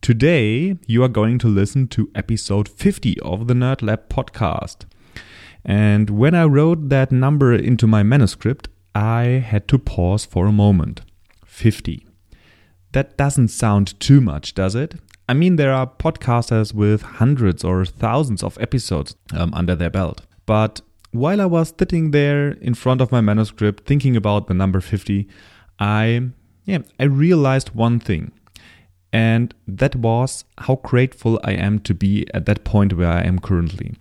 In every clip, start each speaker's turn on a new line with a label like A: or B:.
A: Today, you are going to listen to episode 50 of the Nerd Lab podcast. And when I wrote that number into my manuscript, I had to pause for a moment. 50. That doesn't sound too much, does it? I mean, there are podcasters with hundreds or thousands of episodes um, under their belt. But while I was sitting there in front of my manuscript thinking about the number 50, I yeah, I realized one thing. And that was how grateful I am to be at that point where I am currently.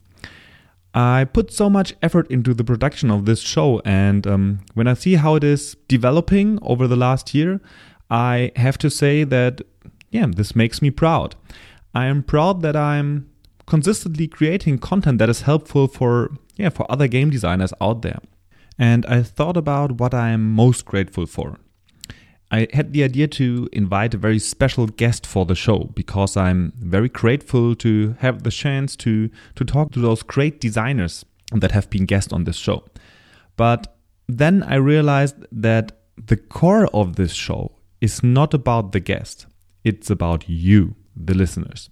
A: I put so much effort into the production of this show, and um, when I see how it is developing over the last year, I have to say that, yeah, this makes me proud. I am proud that I'm consistently creating content that is helpful for, yeah, for other game designers out there. And I thought about what I am most grateful for. I had the idea to invite a very special guest for the show because I'm very grateful to have the chance to, to talk to those great designers that have been guests on this show. But then I realized that the core of this show is not about the guest, it's about you, the listeners.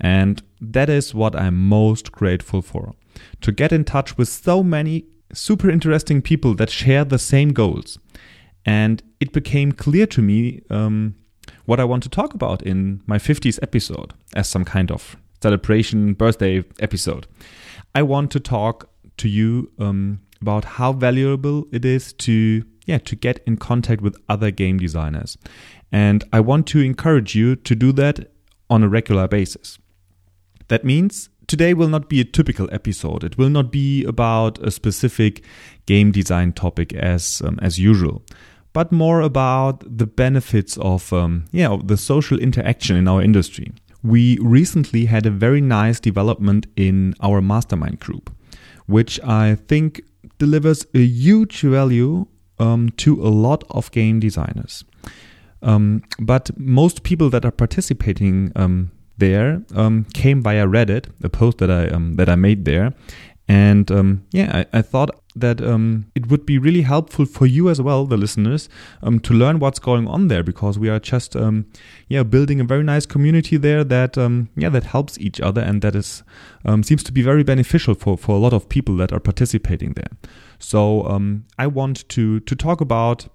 A: And that is what I'm most grateful for. To get in touch with so many super interesting people that share the same goals and it became clear to me um, what I want to talk about in my 50th episode as some kind of celebration birthday episode. I want to talk to you um, about how valuable it is to yeah to get in contact with other game designers, and I want to encourage you to do that on a regular basis. That means today will not be a typical episode. It will not be about a specific game design topic as um, as usual but more about the benefits of um, yeah the social interaction in our industry. We recently had a very nice development in our mastermind group, which I think delivers a huge value um, to a lot of game designers. Um, but most people that are participating um, there um, came via Reddit, a post that I um, that I made there, and um, yeah, I, I, thought that um, it would be really helpful for you as well, the listeners, um, to learn what's going on there because we are just um, yeah building a very nice community there that um, yeah that helps each other and that is um, seems to be very beneficial for, for a lot of people that are participating there. So I want to to talk about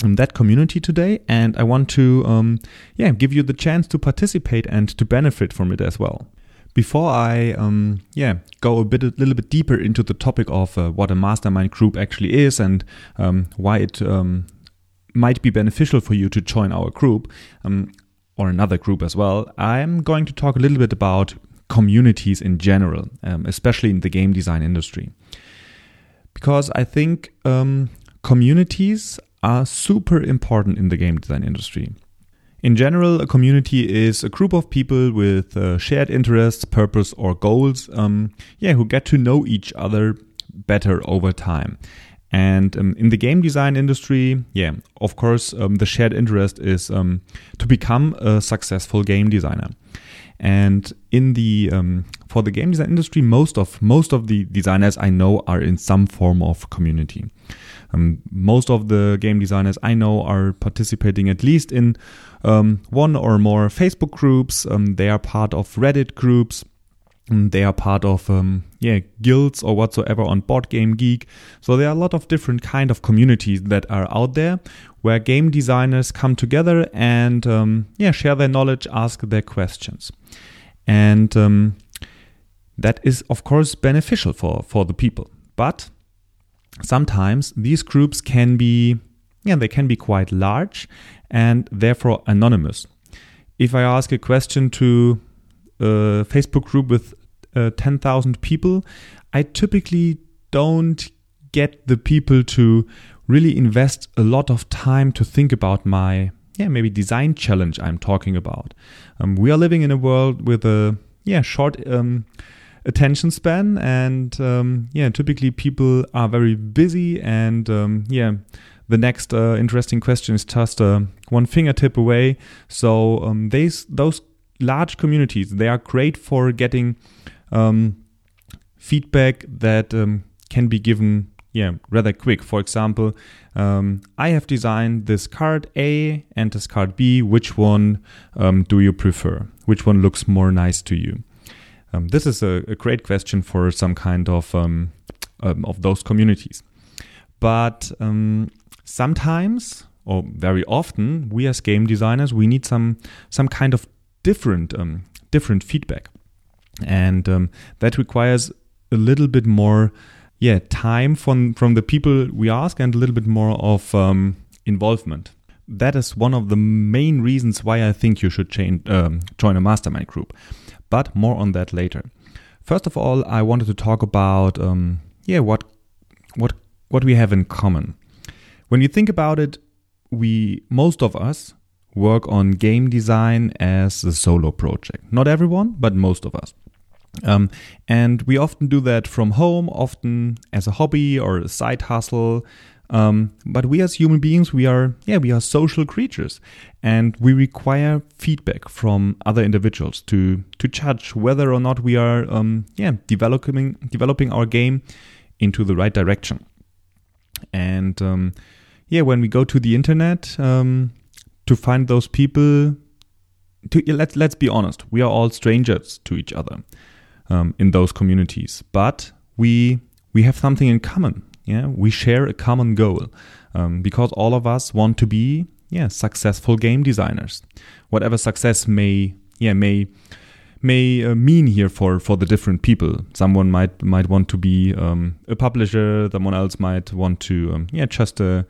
A: that community today and I want to yeah give you the chance to participate and to benefit from it as well. Before I um, yeah go a bit a little bit deeper into the topic of uh, what a mastermind group actually is and um, why it um, might be beneficial for you to join our group um, or another group as well, I'm going to talk a little bit about communities in general, um, especially in the game design industry, because I think um, communities are super important in the game design industry. In general, a community is a group of people with uh, shared interests, purpose, or goals, um, yeah, who get to know each other better over time. And um, in the game design industry, yeah, of course, um, the shared interest is um, to become a successful game designer. And in the um, for the game design industry, most of most of the designers I know are in some form of community. Um, most of the game designers I know are participating at least in um, one or more Facebook groups. Um, they are part of Reddit groups. Um, they are part of um, yeah guilds or whatsoever on Board Game Geek. So there are a lot of different kind of communities that are out there where game designers come together and um, yeah share their knowledge, ask their questions, and that is of course beneficial for for the people. But sometimes these groups can be yeah they can be quite large and therefore anonymous. If i ask a question to a facebook group with uh, 10,000 people i typically don't get the people to really invest a lot of time to think about my yeah maybe design challenge i'm talking about. Um, we are living in a world with a yeah short um, attention span, and um, yeah, typically people are very busy, and um, yeah, the next uh, interesting question is just uh, one fingertip away. So um, these those large communities they are great for getting um, feedback that um, can be given yeah rather quick. For example, um, I have designed this card A and this card B. Which one um, do you prefer? Which one looks more nice to you? Um, this is a, a, great question for some kind of of those communities. But um, sometimes, or very often, we as game designers we need some some kind of different different feedback, and that requires a little bit more yeah time from from the people we ask and a little bit more of um, involvement. That is one of the main reasons why i think you should change, um, join a mastermind group. But more on that later. First of all i wanted to talk about um, yeah what what what we have in common when you think about it we most of us work on game design as a solo project not everyone but most of us um, and we often do that from home, often as a hobby or a side hustle. Um, but we as human beings, we are, yeah, we are social creatures, and we require feedback from other individuals to to judge whether or not we are, um, yeah, developing developing our game into the right direction. And um, yeah, when we go to the internet um, to find those people, to, let's let's be honest, we are all strangers to each other um, in those communities. But we we have something in common. Yeah, we share a common goal um, because all of us want to be yeah successful game designers. Whatever success may yeah may may uh, mean here for for the different people. Someone might might want to be um, a publisher. Someone else might want to um, yeah just uh,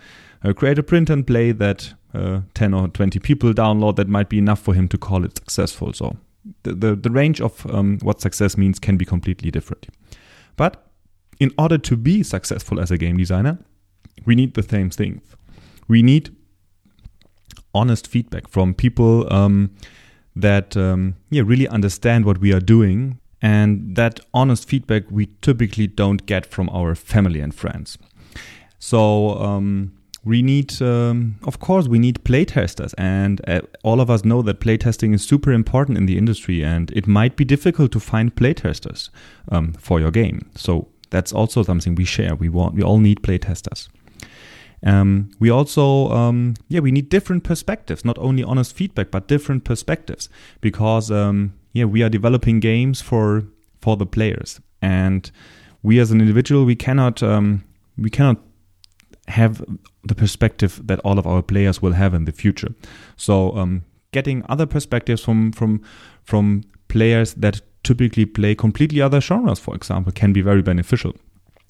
A: uh, create a print and play that uh, ten or twenty people download. That might be enough for him to call it successful. So the, the, the range of um, what success means can be completely different. But in order to be successful as a game designer, we need the same things. We need honest feedback from people um, that um, yeah really understand what we are doing, and that honest feedback we typically don't get from our family and friends. So um, we need, um, of course, we need playtesters, and uh, all of us know that playtesting is super important in the industry, and it might be difficult to find playtesters um, for your game. So that's also something we share. We want, we all need playtesters. Um, we also, um, yeah, we need different perspectives, not only honest feedback, but different perspectives, because um, yeah, we are developing games for for the players, and we as an individual, we cannot um, we cannot have the perspective that all of our players will have in the future. So um, getting other perspectives from from from players that typically play completely other genres, for example, can be very beneficial.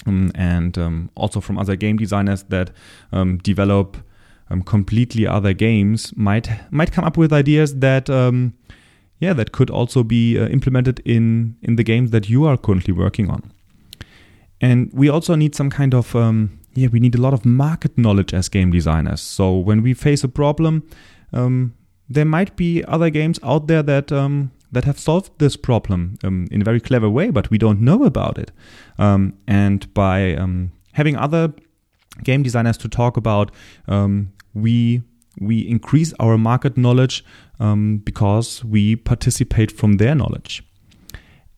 A: Um, and um, also from other game designers that um, develop um, completely other games might might come up with ideas that um, yeah that could also be uh, implemented in in the games that you are currently working on. And we also need some kind of um, yeah, we need a lot of market knowledge as game designers. So when we face a problem, um, there might be other games out there that um, that have solved this problem um, in a very clever way, but we don't know about it. Um, and by um, having other game designers to talk about, um, we we increase our market knowledge because we participate from their knowledge.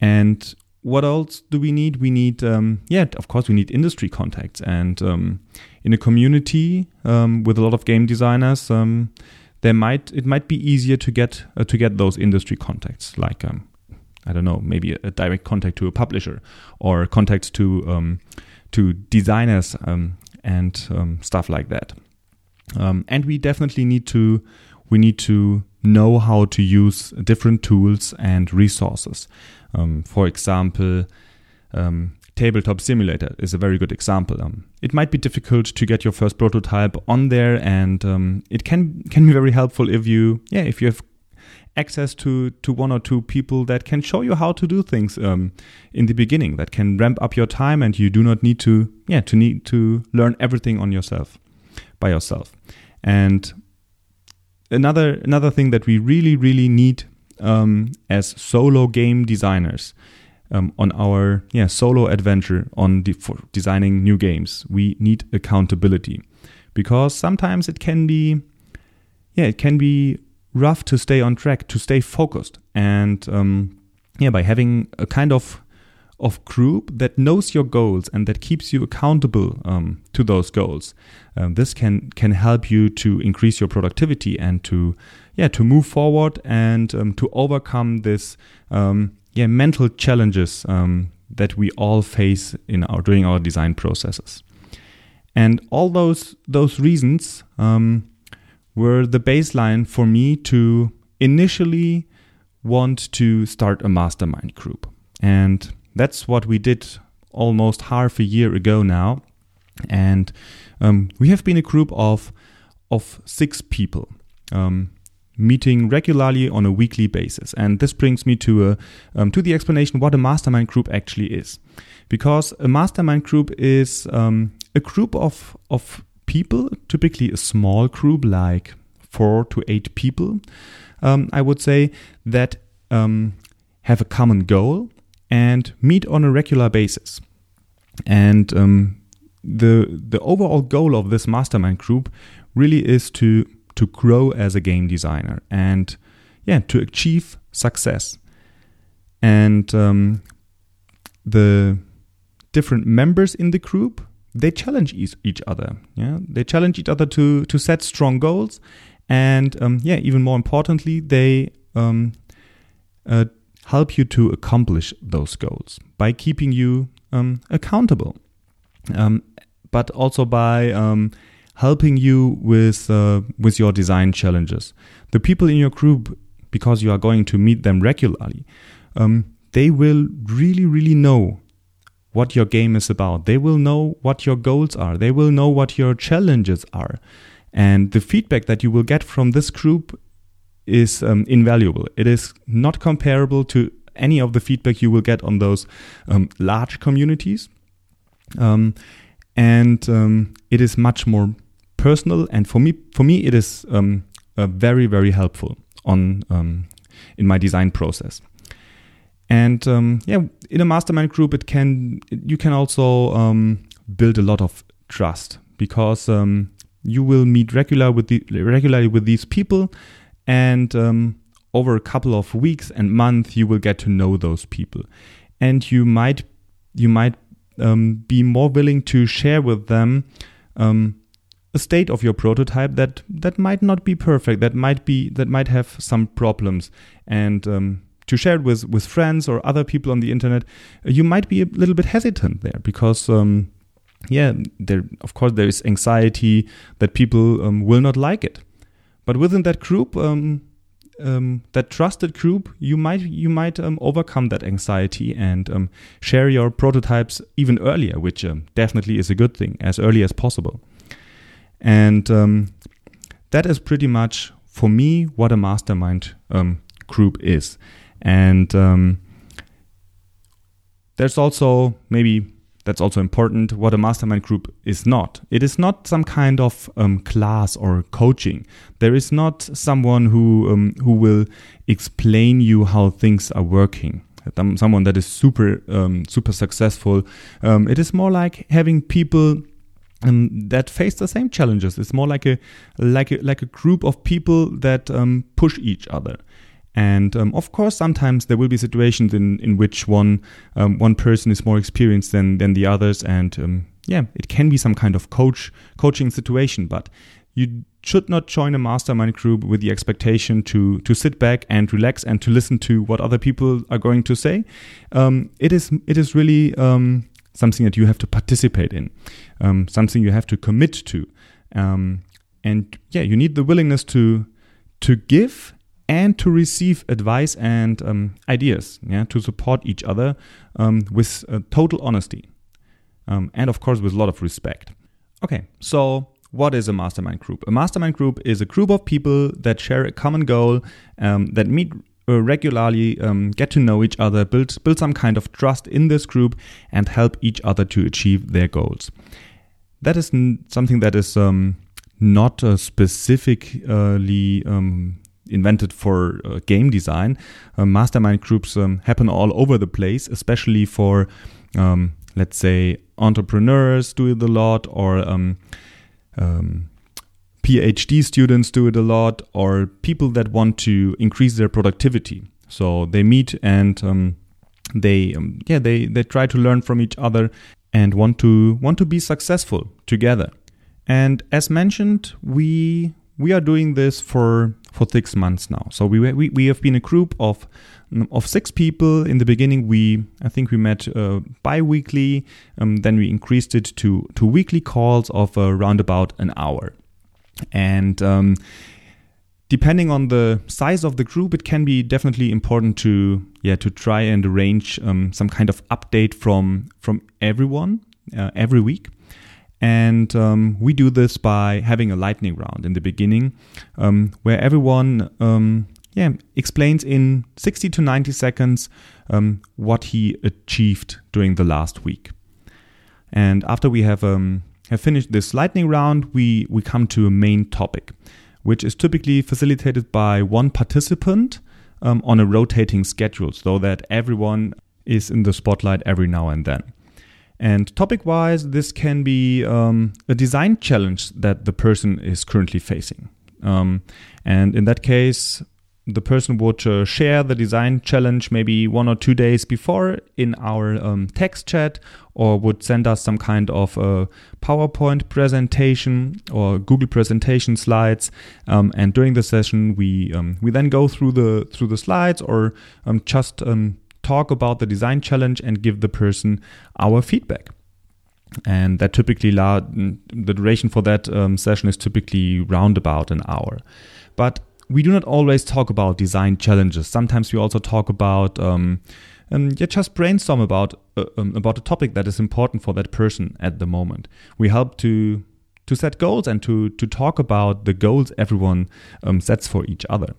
A: And what else do we need? We need, um, yeah, of course, we need industry contacts. And um, in a community um, with a lot of game designers, um, there might it might be easier to get uh, to get those industry contacts, like um, I don't know, maybe a, a, direct contact to a publisher or contacts to um, to designers and stuff like that. and we definitely need to we need to know how to use different tools and resources. Um, for example, um, Tabletop Simulator is a very good example. Um, it might be difficult to get your first prototype on there, and um, it can can be very helpful if you yeah if you have access to to one or two people that can show you how to do things um, in the beginning that can ramp up your time and you do not need to yeah to need to learn everything on yourself by yourself and another another thing that we really really need um, as solo game designers um, on our yeah solo adventure on de- for designing new games, we need accountability. Because sometimes it can be yeah it can be rough to stay on track to stay focused. And um, yeah by having a kind of of group that knows your goals and that keeps you accountable um, to those goals. Um, this can can help you to increase your productivity and to yeah to move forward and um, to overcome this um, yeah mental challenges um, that we all face in our during our design processes. And all those those reasons um, were the baseline for me to initially want to start a mastermind group. And that's what we did almost half a year ago now. And um, we have been a group of, of six people. Um, meeting regularly on a weekly basis. And this brings me to a um, to the explanation what a mastermind group actually is, because a mastermind group is um, a group of of people, typically a small group like four to eight people. Um, I would say that um, have a common goal and meet on a regular basis. And um, the the overall goal of this mastermind group really is to to grow as a game designer and yeah to achieve success. And um, the different members in the group they challenge each, other. Yeah, they challenge each other to to set strong goals, and um, yeah, even more importantly, they um, uh, help you to accomplish those goals by keeping you um, accountable, um, but also by um, helping you with uh, with your design challenges. The people in your group, because you are going to meet them regularly, um, they will really, really know what your game is about. They will know what your goals are. They will know what your challenges are. And the feedback that you will get from this group is um, invaluable. It is not comparable to any of the feedback you will get on those um, large communities. Um, and um, it is much more personal. And for me, for me, it is um, very, very helpful on um, in my design process. And yeah, in a mastermind group, it can you can also build a lot of trust because you will meet regular with the, regularly with these people and um, over a couple of weeks and months you will get to know those people. And you might you might um, be more willing to share with them um, a state of your prototype that that might not be perfect that might be that might have some problems. And um, to share it with with friends or other people on the internet you might be a little bit hesitant there because um, yeah there of course there is anxiety that people um, will not like it but within that group, um, um, that trusted group, you might you might um, overcome that anxiety and um, share your prototypes even earlier, which um, definitely is a good thing, as early as possible. And um, that is pretty much for me what a mastermind group is. And there's also maybe that's also important what a mastermind group is not. It is not some kind of um, class or coaching. There is not someone who um, who will explain you how things are working. Someone that is super um, super successful. Um, it is more like having people um, that face the same challenges. It's more like a like a like a group of people that um, push each other. And um, of course, sometimes there will be situations in, in which one um, one person is more experienced than than the others, and um, yeah, it can be some kind of coach coaching situation. But you should not join a mastermind group with the expectation to to sit back and relax and to listen to what other people are going to say. Um, it is it is really um, something that you have to participate in, um, something you have to commit to, and yeah, you need the willingness to to give and to receive advice and um, ideas, yeah, to support each other um, with uh, total honesty, um, and of course with a lot of respect. Okay, so what is a mastermind group? A mastermind group is a group of people that share a common goal, um, that meet uh, regularly, um, get to know each other, build build some kind of trust in this group, and help each other to achieve their goals. That is n- something that is um, not uh, specifically invented for uh, game design. Um, mastermind groups um, happen all over the place, especially for, um, let's say, entrepreneurs do it a lot, or um, um, PhD students do it a lot, or people that want to increase their productivity. So they meet and um, they yeah they they try to learn from each other and want to want to be successful together. And as mentioned, we we are doing this for for six months now. So we we, we have been a group of of six people. In the beginning, we I think we met uh, bi-weekly. Um, then we increased it to to weekly calls of around about an hour. And um, depending on the size of the group, it can be definitely important to yeah to try and arrange um, some kind of update from from everyone uh, every week. And um, we do this by having a lightning round in the beginning, um, where everyone um, yeah explains in 60 to 90 seconds um, what he achieved during the last week. And after we have um, have finished this lightning round, we we come to a main topic, which is typically facilitated by one participant um, on a rotating schedule, so that everyone is in the spotlight every now and then. And topic wise, this can be um, a design challenge that the person is currently facing. Um, and in that case, the person would uh, share the design challenge maybe one or two days before in our um, text chat or would send us some kind of a PowerPoint presentation or Google presentation slides. Um, and during the session, we um, we then go through the through the slides or um, just um, talk about the design challenge and give the person our feedback. And that typically, la- the duration for that um, session is typically round about an hour. But we do not always talk about design challenges. Sometimes we also talk about, um, um, yeah, just brainstorm about uh, um, about a topic that is important for that person at the moment. We help to to set goals and to to talk about the goals everyone um, sets for each other.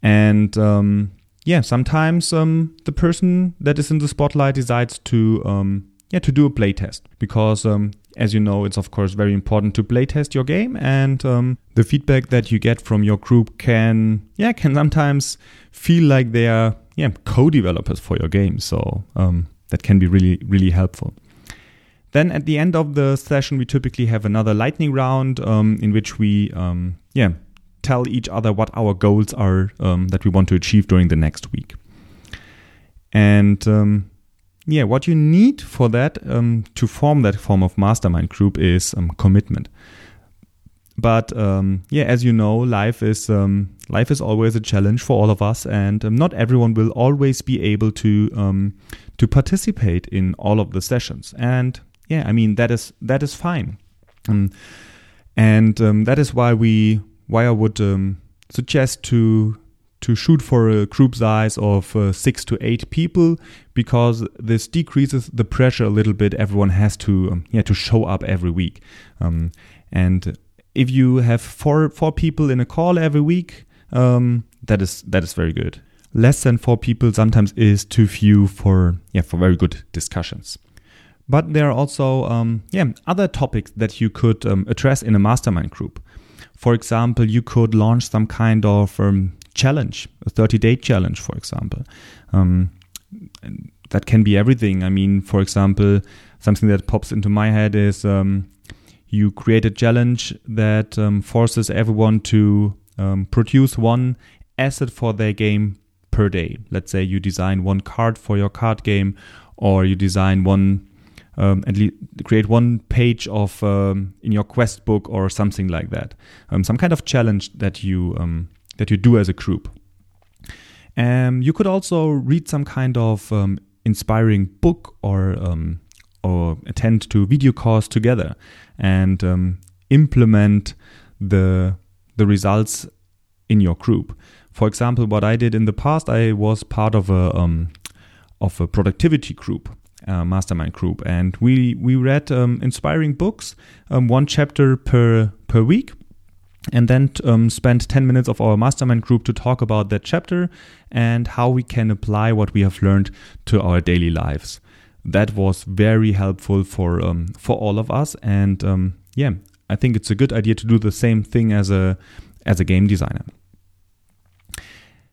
A: And um, yeah, sometimes um, the person that is in the spotlight decides to um, yeah to do a playtest because um, as you know it's of course very important to playtest your game and um, the feedback that you get from your group can yeah can sometimes feel like they are yeah co-developers for your game. So um, that can be really really helpful. Then at the end of the session we typically have another lightning round um, in which we um, yeah tell each other what our goals are um, that we want to achieve during the next week. And um, yeah, what you need for that um, to form that form of mastermind group is um, commitment. But um, yeah, as you know, life is um, life is always a challenge for all of us, and not everyone will always be able to to participate in all of the sessions. And yeah, I mean that is that is fine. and that is why we why I would um, suggest to to shoot for a group size of uh, six to eight people because this decreases the pressure a little bit. Everyone has to um, yeah to show up every week, um, and if you have four four people in a call every week, um, that is that is very good. Less than four people sometimes is too few for yeah for very good discussions. But there are also um, yeah other topics that you could um, address in a mastermind group. For example, you could launch some kind of um, challenge, a 30 day challenge, for example. Um, that can be everything. I mean, for example, something that pops into my head is um, you create a challenge that um, forces everyone to um, produce one asset for their game per day. Let's say you design one card for your card game, or you design one um, and le- create one page of um, in your quest book or something like that. Um, some kind of challenge that you um, that you do as a group. Um, you could also read some kind of um, inspiring book or or attend to video calls together and implement the the results in your group. For example, what I did in the past, I was part of a of a productivity group uh, mastermind group, and we we read um, inspiring books, um, one chapter per per week, and then um, spent 10 minutes of our mastermind group to talk about that chapter and how we can apply what we have learned to our daily lives. That was very helpful for um, for all of us, and um, yeah, I think it's a good idea to do the same thing as a as a game designer.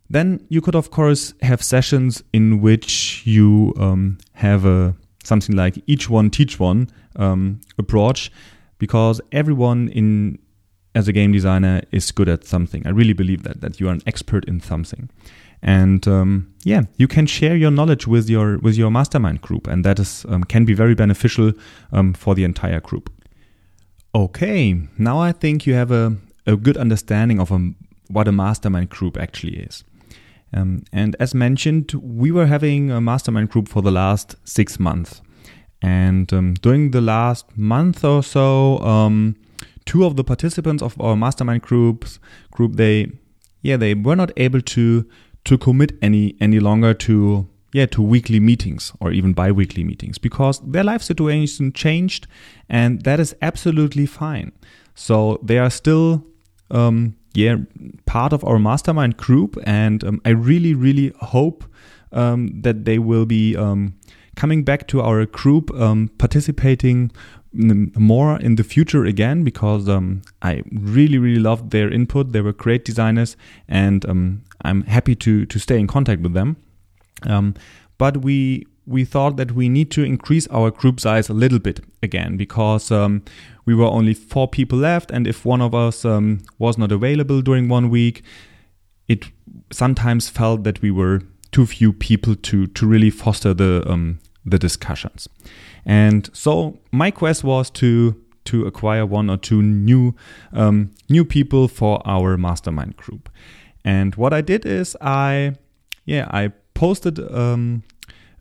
A: Then you could, of course, have sessions in which you um, have a something like each one teach one um, approach, because everyone in as a game designer is good at something. I really believe that that you are an expert in something, and um, yeah, you can share your knowledge with your with your mastermind group, and that is um, can be very beneficial um, for the entire group. Okay, now I think you have a, a good understanding of a, what a mastermind group actually is. Um, and as mentioned, we were having a mastermind group for the last six months. And um, during the last month or so, um, two of the participants of our mastermind groups group they yeah they were not able to to commit any any longer to yeah to weekly meetings or even bi-weekly meetings because their life situation changed and that is absolutely fine so they are still um, yeah part of our mastermind group and um, i really really hope um, that they will be um, coming back to our group um, participating more in the future again because um, I really really loved their input. They were great designers, and I'm happy to to stay in contact with them. But we we thought that we need to increase our group size a little bit again because um, we were only four people left, and if one of us um, was not available during one week, it sometimes felt that we were too few people to to really foster the um, the discussions. And so my quest was to to acquire one or two new um, new people for our mastermind group. And what I did is I yeah I posted um,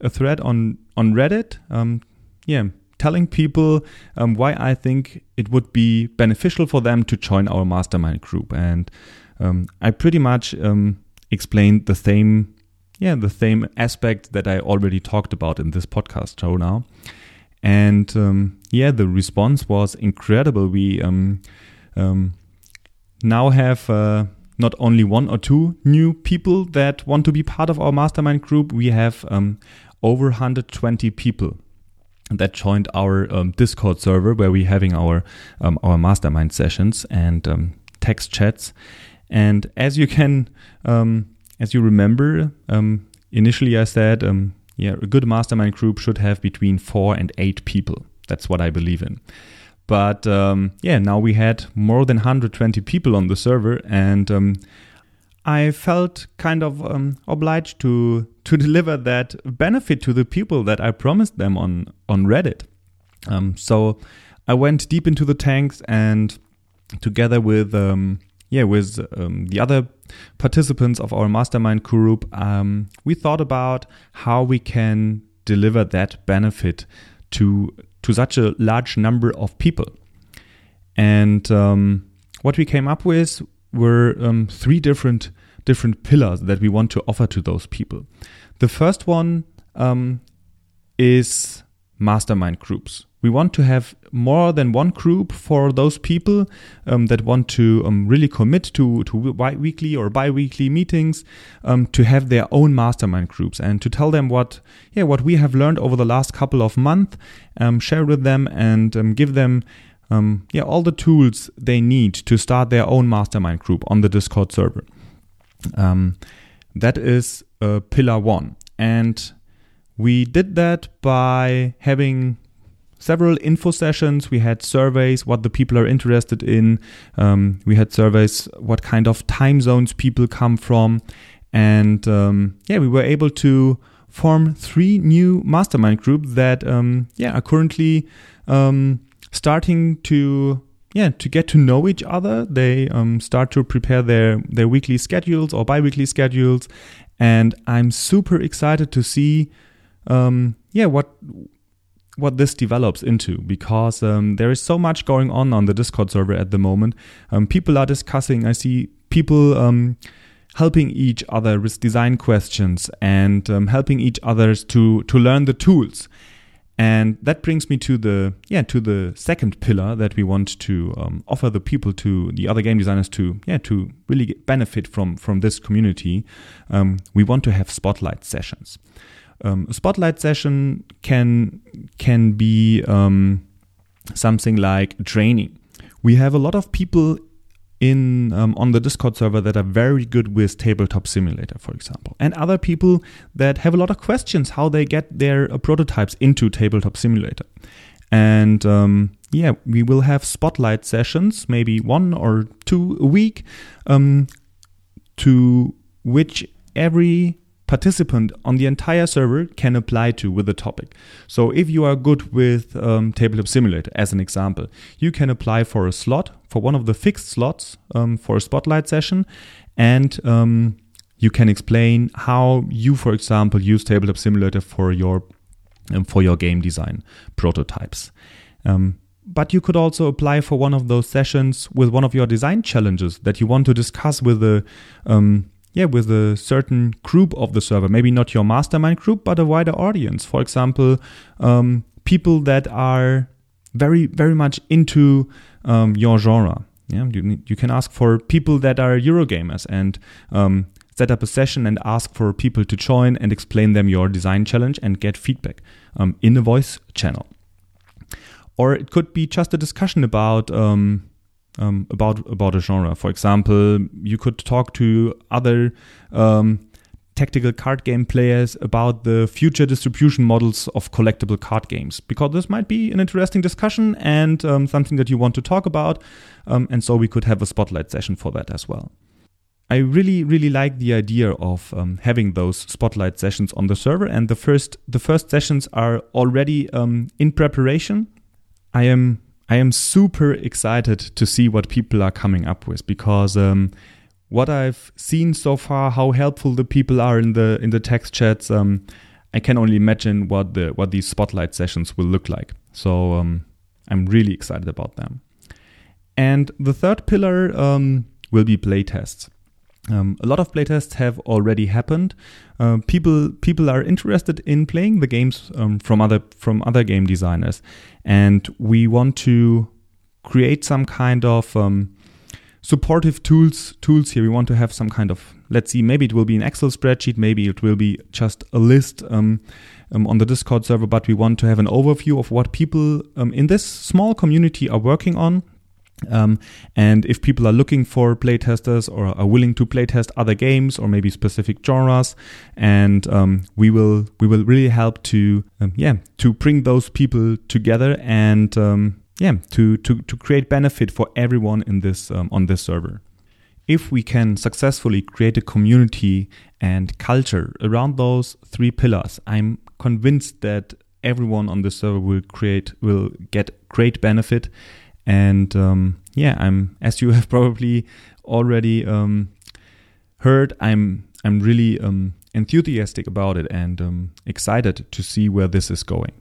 A: a thread on on Reddit. Um, yeah, telling people um, why I think it would be beneficial for them to join our mastermind group. And um, I pretty much um, explained the same, yeah, the same aspect that I already talked about in this podcast show now. And um, yeah, the response was incredible. We um, now have uh, not only one or two new people that want to be part of our mastermind group, we have um, over 120 people that joined our um, Discord server where we're having our um, our mastermind sessions and text chats. And as you can, as you remember, initially I said yeah, a good mastermind group should have between four and eight people. That's what I believe in. But um, yeah, now we had more than 120 people on the server, and um, I felt kind of um, obliged to to deliver that benefit to the people that I promised them on on Reddit. Um, so I went deep into the tanks, and together with um, yeah, with um, the other participants of our mastermind group, um, we thought about how we can deliver that benefit to to such a large number of people. And um, what we came up with were um, three different different pillars that we want to offer to those people. The first one um, is mastermind groups we want to have more than one group for those people um, that want to um, really commit to, to weekly or bi-weekly meetings um, to have their own mastermind groups and to tell them what yeah what we have learned over the last couple of months um, share with them and um, give them um, yeah all the tools they need to start their own mastermind group on the discord server that is uh, pillar one and we did that by having several info sessions. We had surveys, what the people are interested in. Um, we had surveys, what kind of time zones people come from. And um, yeah, we were able to form three new mastermind groups that um, yeah are currently um, starting to yeah to get to know each other. They um, start to prepare their their weekly schedules or biweekly schedules, and I'm super excited to see um, yeah what what this develops into because um, there is so much going on on the Discord server at the moment. Um, people are discussing. I see people um, helping each other with design questions and um, helping each others to to learn the tools. And that brings me to the yeah to the second pillar that we want to um, offer the people to the other game designers to yeah to really benefit from from this community. Um, we want to have spotlight sessions. Um, a spotlight session can can be um, something like training. We have a lot of people in um, on the Discord server that are very good with Tabletop Simulator, for example, and other people that have a lot of questions how they get their uh, prototypes into Tabletop Simulator. And um, yeah, we will have spotlight sessions, maybe one or two a week, um, to which every participant on the entire server can apply to with the topic. So if you are good with um, Tabletop Simulator, as an example, you can apply for a slot, for one of the fixed slots um, for a spotlight session, and um, you can explain how you, for example, use Tabletop Simulator for your um, for your game design prototypes. Um, but you could also apply for one of those sessions with one of your design challenges that you want to discuss with the um, yeah, with a certain group of the server, maybe not your mastermind group, but a wider audience. For example, um, people that are very, very much into um, your genre. Yeah, you, you can ask for people that are Eurogamers and um, set up a session and ask for people to join and explain them your design challenge and get feedback um, in a voice channel. Or it could be just a discussion about um, about about a genre. For example, you could talk to other um, tactical card game players about the future distribution models of collectible card games because this might be an interesting discussion and um, something that you want to talk about. Um, and so we could have a spotlight session for that as well. I really, really like the idea of um, having those spotlight sessions on the server, and the first the first sessions are already um, in preparation. I am I am super excited to see what people are coming up with because um, what I've seen so far, how helpful the people are in the in the text chats, um, I can only imagine what the what these spotlight sessions will look like. So um, I'm really excited about them. And the third pillar um, will be playtests. Um, a lot of playtests have already happened. Uh, people people are interested in playing the games um, from other from other game designers, and we want to create some kind of um, supportive tools tools here. We want to have some kind of let's see, maybe it will be an Excel spreadsheet, maybe it will be just a list um, um, on the Discord server, but we want to have an overview of what people um, in this small community are working on um, and if people are looking for playtesters or are willing to playtest other games or maybe specific genres, and um, we will we will really help to um, yeah to bring those people together and um, yeah to, to to create benefit for everyone in this um, on this server. If we can successfully create a community and culture around those three pillars, I'm convinced that everyone on the server will create will get great benefit and um, yeah, I'm as you have probably already um, heard, I'm I'm really um, enthusiastic about it and um, excited to see where this is going.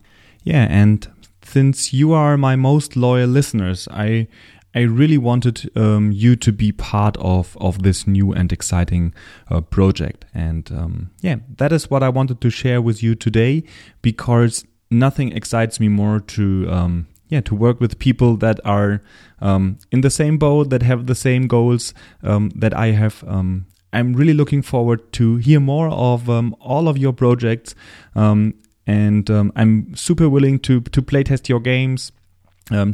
A: Yeah, and since you are my most loyal listeners, I I really wanted um, you to be part of of this new and exciting uh, project, and um, yeah, that is what I wanted to share with you today because nothing excites me more to um, yeah to work with people that are um, in the same boat that have the same goals um, that i have um, i'm really looking forward to hear more of um, all of your projects. Um, and um, i'm super willing to to playtest your games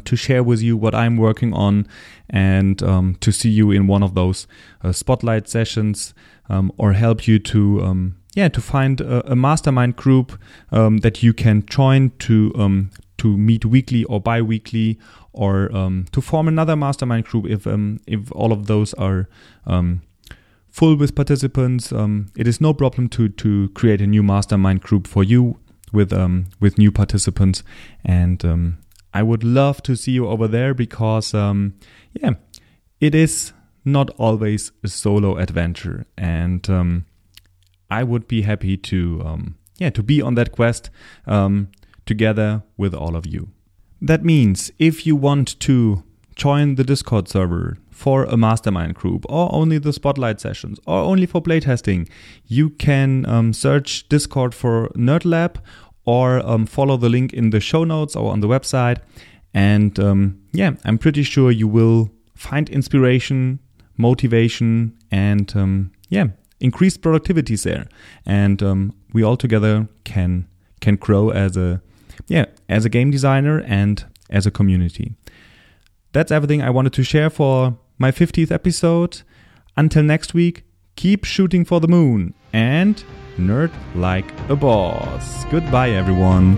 A: to share with you what I'm working on and to see you in one of those uh, spotlight sessions or help you to yeah to find a, a mastermind group that you can join to to meet weekly or bi-weekly or um, to form another mastermind group if um, if all of those are um, full with participants um, it is no problem to to create a new mastermind group for you with um, with new participants. And um, I would love to see you over there because yeah it is not always a solo adventure. And I would be happy to yeah to be on that quest together with all of you. That means if you want to join the Discord server for a mastermind group or only the spotlight sessions or only for playtesting, you can um, search Discord for NerdLab or um, follow the link in the show notes or on the website. And um, yeah, I'm pretty sure you will find inspiration, motivation, and um, yeah, increased productivity there. And um, we all together can can grow as a yeah, as a game designer and as a community. That's everything I wanted to share for my 50th episode. Until next week, keep shooting for the moon and nerd like a boss. Goodbye, everyone.